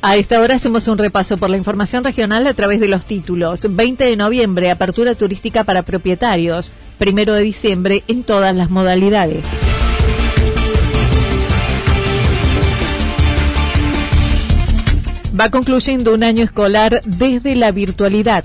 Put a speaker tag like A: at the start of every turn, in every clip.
A: A esta hora hacemos un repaso por la información regional a través de los títulos. 20 de noviembre, apertura turística para propietarios. Primero de diciembre, en todas las modalidades. Va concluyendo un año escolar desde la virtualidad.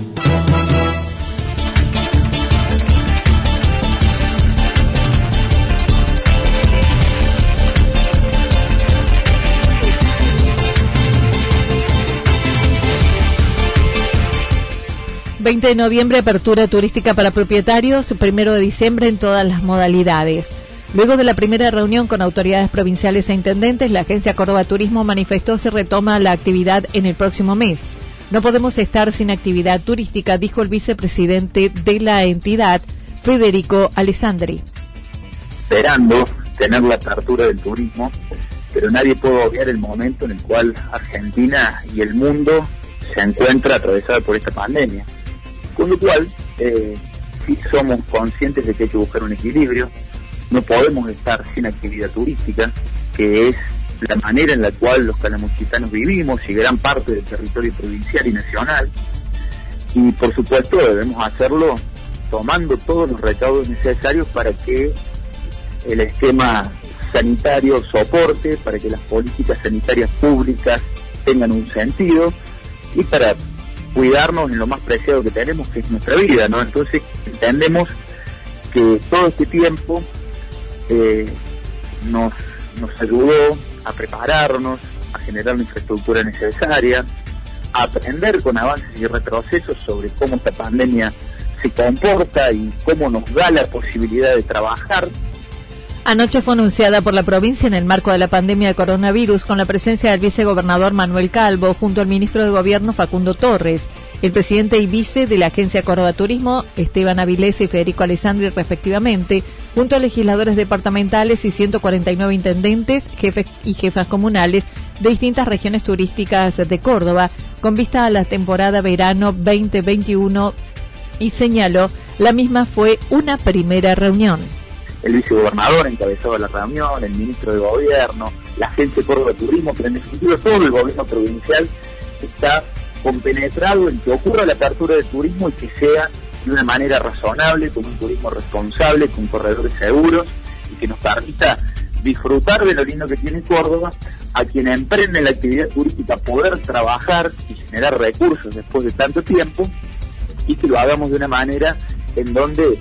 A: 20 de noviembre, apertura turística para propietarios, primero de diciembre en todas las modalidades. Luego de la primera reunión con autoridades provinciales e intendentes, la Agencia Córdoba Turismo manifestó se retoma la actividad en el próximo mes. No podemos estar sin actividad turística, dijo el vicepresidente de la entidad, Federico Alessandri.
B: Esperando tener la apertura del turismo, pero nadie puede obviar el momento en el cual Argentina y el mundo se encuentra atravesado por esta pandemia. Con lo cual, eh, sí somos conscientes de que hay que buscar un equilibrio. No podemos estar sin actividad turística, que es la manera en la cual los calamuchitanos vivimos y gran parte del territorio provincial y nacional. Y por supuesto debemos hacerlo tomando todos los recaudos necesarios para que el esquema sanitario soporte, para que las políticas sanitarias públicas tengan un sentido y para cuidarnos en lo más preciado que tenemos, que es nuestra vida, ¿no? Entonces entendemos que todo este tiempo eh, nos, nos ayudó a prepararnos, a generar la infraestructura necesaria, a aprender con avances y retrocesos sobre cómo esta pandemia se comporta y cómo nos da la posibilidad de trabajar
A: Anoche fue anunciada por la provincia en el marco de la pandemia de coronavirus con la presencia del vicegobernador Manuel Calvo junto al ministro de Gobierno Facundo Torres, el presidente y vice de la Agencia Córdoba Turismo Esteban Avilés y Federico Alessandri respectivamente, junto a legisladores departamentales y 149 intendentes, jefes y jefas comunales de distintas regiones turísticas de Córdoba, con vista a la temporada verano 2021 y señaló, la misma fue una primera reunión
B: el vicegobernador encabezaba la reunión, el ministro de Gobierno, la de Córdoba de Turismo, pero en definitiva todo el gobierno provincial está compenetrado en que ocurra la apertura del turismo y que sea de una manera razonable, con un turismo responsable, con corredores seguros y que nos permita disfrutar de lo lindo que tiene Córdoba, a quien emprende la actividad turística poder trabajar y generar recursos después de tanto tiempo y que lo hagamos de una manera en donde,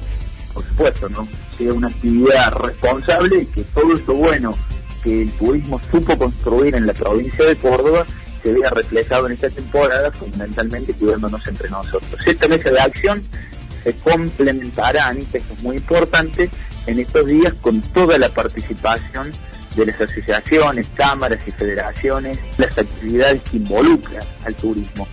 B: por supuesto, ¿no? Sea una actividad responsable y que todo esto bueno que el turismo supo construir en la provincia de Córdoba se vea reflejado en esta temporada, fundamentalmente cuidándonos entre nosotros. Esta mesa de acción se complementará, Anita, esto es muy importante, en estos días con toda la participación de las asociaciones, cámaras y federaciones, las actividades que involucran al turismo.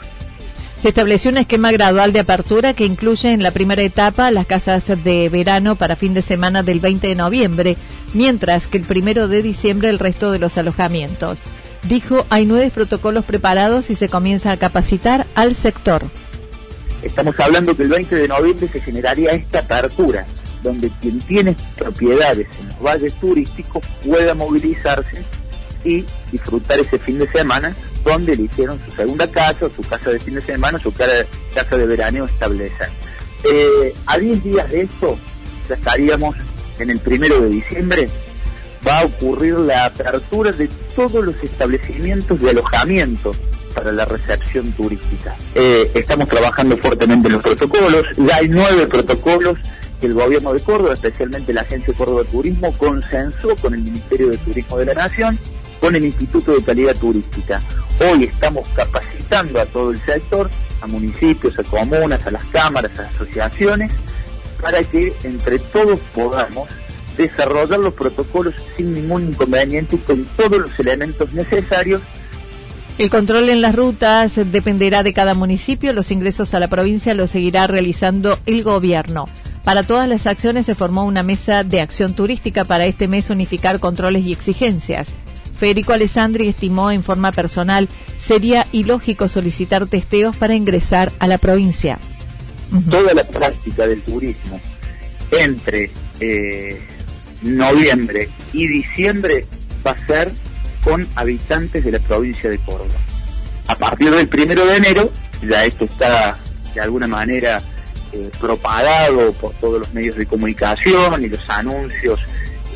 A: Se estableció un esquema gradual de apertura que incluye en la primera etapa las casas de verano para fin de semana del 20 de noviembre, mientras que el primero de diciembre el resto de los alojamientos. Dijo, hay nueve protocolos preparados y se comienza a capacitar al sector.
B: Estamos hablando que el 20 de noviembre se generaría esta apertura, donde quien tiene propiedades en los valles turísticos pueda movilizarse y disfrutar ese fin de semana donde le hicieron su segunda casa, su casa de fin de semana, su casa de verano establecida. Eh, a 10 días de esto, ya estaríamos en el primero de diciembre, va a ocurrir la apertura de todos los establecimientos de alojamiento para la recepción turística. Eh, estamos trabajando fuertemente en los protocolos, ya hay nueve protocolos que el gobierno de Córdoba, especialmente la Agencia de Córdoba Turismo, consensó con el Ministerio de Turismo de la Nación, con el Instituto de Calidad Turística. Hoy estamos capacitando a todo el sector, a municipios, a comunas, a las cámaras, a las asociaciones, para que entre todos podamos desarrollar los protocolos sin ningún inconveniente y con todos los elementos necesarios
A: el control en las rutas dependerá de cada municipio. Los ingresos a la provincia los seguirá realizando el gobierno. Para todas las acciones se formó una mesa de acción turística para este mes unificar controles y exigencias. Federico Alessandri estimó en forma personal sería ilógico solicitar testeos para ingresar a la provincia.
B: Toda la práctica del turismo entre eh, noviembre y diciembre va a ser con habitantes de la provincia de Córdoba. A partir del primero de enero, ya esto está de alguna manera eh, propagado por todos los medios de comunicación y los anuncios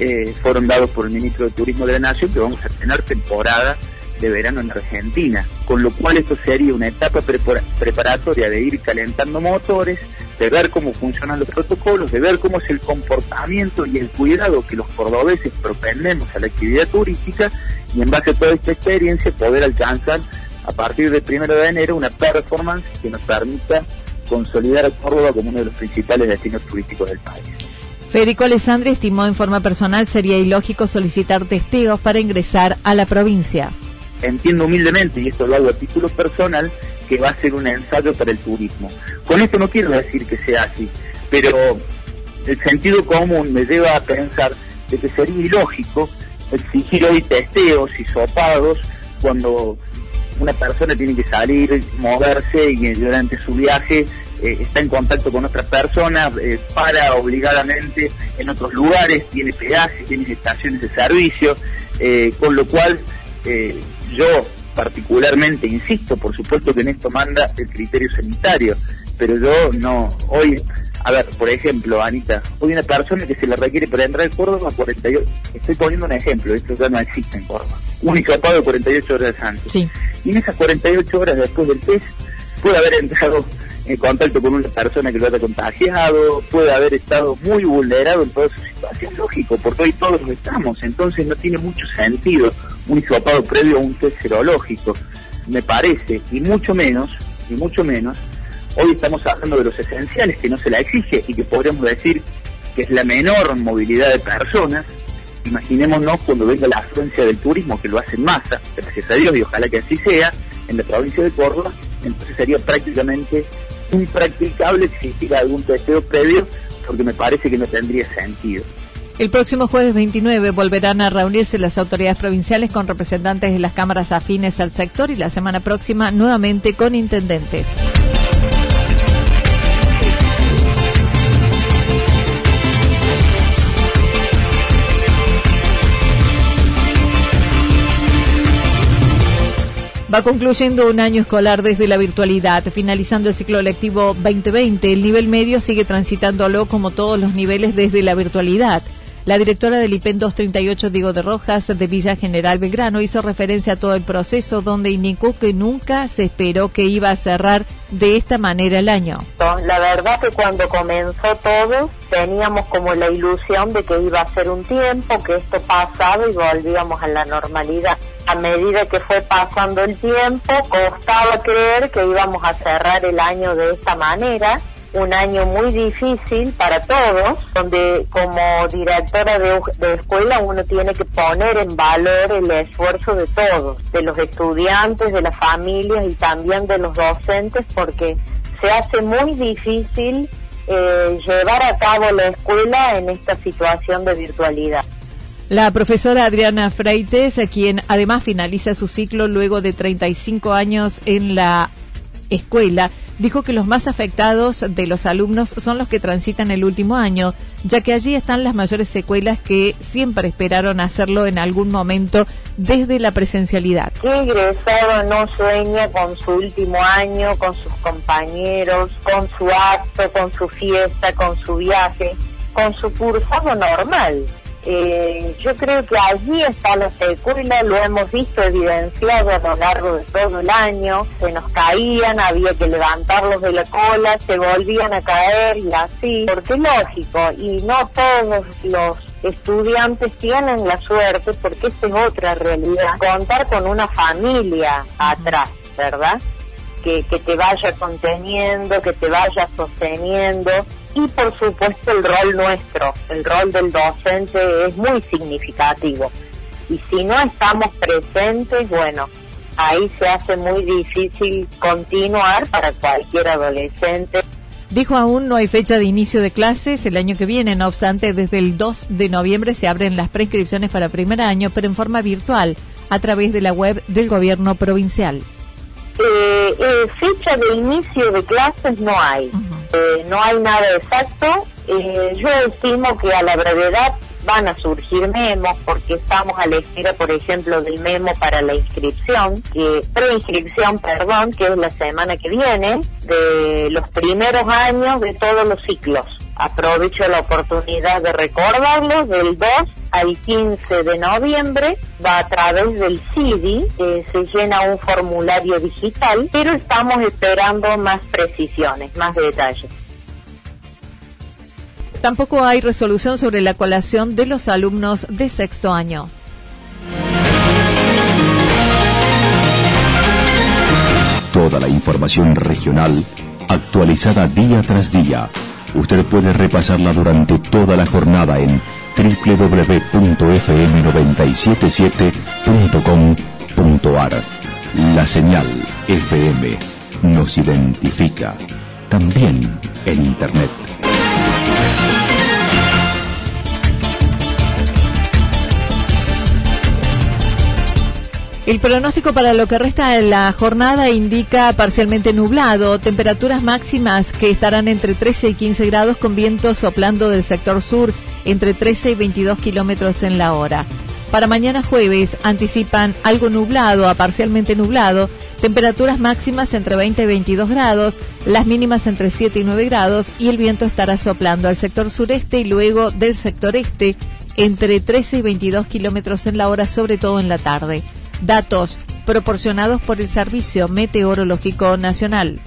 B: eh, fueron dados por el ministro de Turismo de la Nación que vamos a tener temporada de verano en Argentina, con lo cual esto sería una etapa preparatoria de ir calentando motores, de ver cómo funcionan los protocolos, de ver cómo es el comportamiento y el cuidado que los cordobeses propendemos a la actividad turística y en base a toda esta experiencia poder alcanzar a partir del primero de enero una performance que nos permita consolidar a Córdoba como uno de los principales destinos turísticos del país.
A: Federico Alessandri estimó en forma personal sería ilógico solicitar testigos para ingresar a la provincia.
B: Entiendo humildemente, y esto lo hago a título personal, que va a ser un ensayo para el turismo. Con esto no quiero decir que sea así, pero el sentido común me lleva a pensar de que sería ilógico exigir hoy testeos y sopados cuando una persona tiene que salir, moverse y durante su viaje eh, está en contacto con otras personas, eh, para obligadamente en otros lugares, tiene peajes, tiene estaciones de servicio, eh, con lo cual yo particularmente, insisto, por supuesto que en esto manda el criterio sanitario, pero yo no, hoy, a ver, por ejemplo, Anita, hoy una persona que se le requiere para entrar al Córdoba, 48, estoy poniendo un ejemplo, esto ya no existe en Córdoba, un hisopado de 48 horas antes.
A: Sí.
B: Y en esas 48 horas después del test, puede haber entrado en contacto con una persona que lo haya contagiado, puede haber estado muy vulnerado en toda su situación, lógico, porque hoy todos lo estamos, entonces no tiene mucho sentido un hisopado previo a un test serológico, me parece, y mucho menos, y mucho menos, hoy estamos hablando de los esenciales que no se la exige y que podríamos decir que es la menor movilidad de personas, imaginémonos cuando venga la afluencia del turismo, que lo hace en masa, gracias a Dios, y ojalá que así sea, en la provincia de Córdoba, entonces sería prácticamente impracticable exigir algún testeo previo porque me parece que no tendría sentido.
A: El próximo jueves 29 volverán a reunirse las autoridades provinciales con representantes de las cámaras afines al sector y la semana próxima nuevamente con intendentes. Va concluyendo un año escolar desde la virtualidad. Finalizando el ciclo lectivo 2020, el nivel medio sigue transitándolo como todos los niveles desde la virtualidad. La directora del IPEN 238, Diego de Rojas, de Villa General Belgrano, hizo referencia a todo el proceso donde indicó que nunca se esperó que iba a cerrar de esta manera el año.
C: La verdad que cuando comenzó todo teníamos como la ilusión de que iba a ser un tiempo, que esto pasaba y volvíamos a la normalidad. A medida que fue pasando el tiempo, costaba creer que íbamos a cerrar el año de esta manera un año muy difícil para todos, donde como directora de, escuela uno tiene que poner en valor el esfuerzo de todos, de los estudiantes, de las familias y también de los docentes, porque se hace muy difícil eh, llevar a cabo la escuela en esta situación de virtualidad.
A: La profesora Adriana Freites, quien además finaliza su ciclo luego de 35 años en la escuela, dijo que los más afectados de los alumnos son los que transitan el último año, ya que allí están las mayores secuelas que siempre esperaron hacerlo en algún momento desde la presencialidad.
C: ¿Qué egresado no sueña con su último año, con sus compañeros, con su acto, con su fiesta, con su viaje, con su cursado normal? Eh, yo creo que allí está la secuela, lo hemos visto evidenciado a lo largo de todo el año, se nos caían, había que levantarlos de la cola, se volvían a caer y así, porque es lógico, y no todos los estudiantes tienen la suerte, porque esta es otra realidad, contar con una familia atrás, ¿verdad? Que, que te vaya conteniendo, que te vaya sosteniendo, y por supuesto el rol nuestro, el rol del docente es muy significativo. Y si no estamos presentes, bueno, ahí se hace muy difícil continuar para cualquier adolescente.
A: Dijo aún no hay fecha de inicio de clases el año que viene, no obstante desde el 2 de noviembre se abren las prescripciones para primer año, pero en forma virtual, a través de la web del gobierno provincial.
C: Eh, eh, fecha de inicio de clases no hay. Eh, no hay nada exacto. Eh, yo estimo que a la brevedad van a surgir memos porque estamos a la espera, por ejemplo, del memo para la inscripción, que preinscripción, perdón, que es la semana que viene, de los primeros años de todos los ciclos. Aprovecho la oportunidad de recordarlos del 2 al 15 de noviembre va a través del CIDI, se llena un formulario digital, pero estamos esperando más precisiones, más detalles.
A: Tampoco hay resolución sobre la colación de los alumnos de sexto año.
D: Toda la información regional actualizada día tras día. Usted puede repasarla durante toda la jornada en www.fm977.com.ar. La señal FM nos identifica también en Internet.
A: El pronóstico para lo que resta de la jornada indica parcialmente nublado, temperaturas máximas que estarán entre 13 y 15 grados con viento soplando del sector sur entre 13 y 22 kilómetros en la hora. Para mañana jueves anticipan algo nublado a parcialmente nublado, temperaturas máximas entre 20 y 22 grados, las mínimas entre 7 y 9 grados y el viento estará soplando al sector sureste y luego del sector este entre 13 y 22 kilómetros en la hora, sobre todo en la tarde. Datos proporcionados por el Servicio Meteorológico Nacional.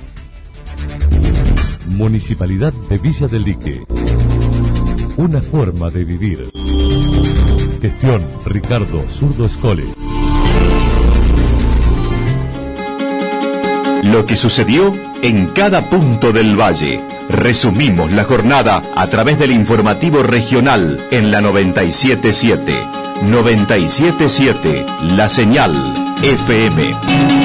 E: Municipalidad de Villa del Lique. Una forma de vivir. Gestión Ricardo Zurdo Escole.
D: Lo que sucedió en cada punto del valle. Resumimos la jornada a través del informativo regional en la 977. 977 La Señal FM.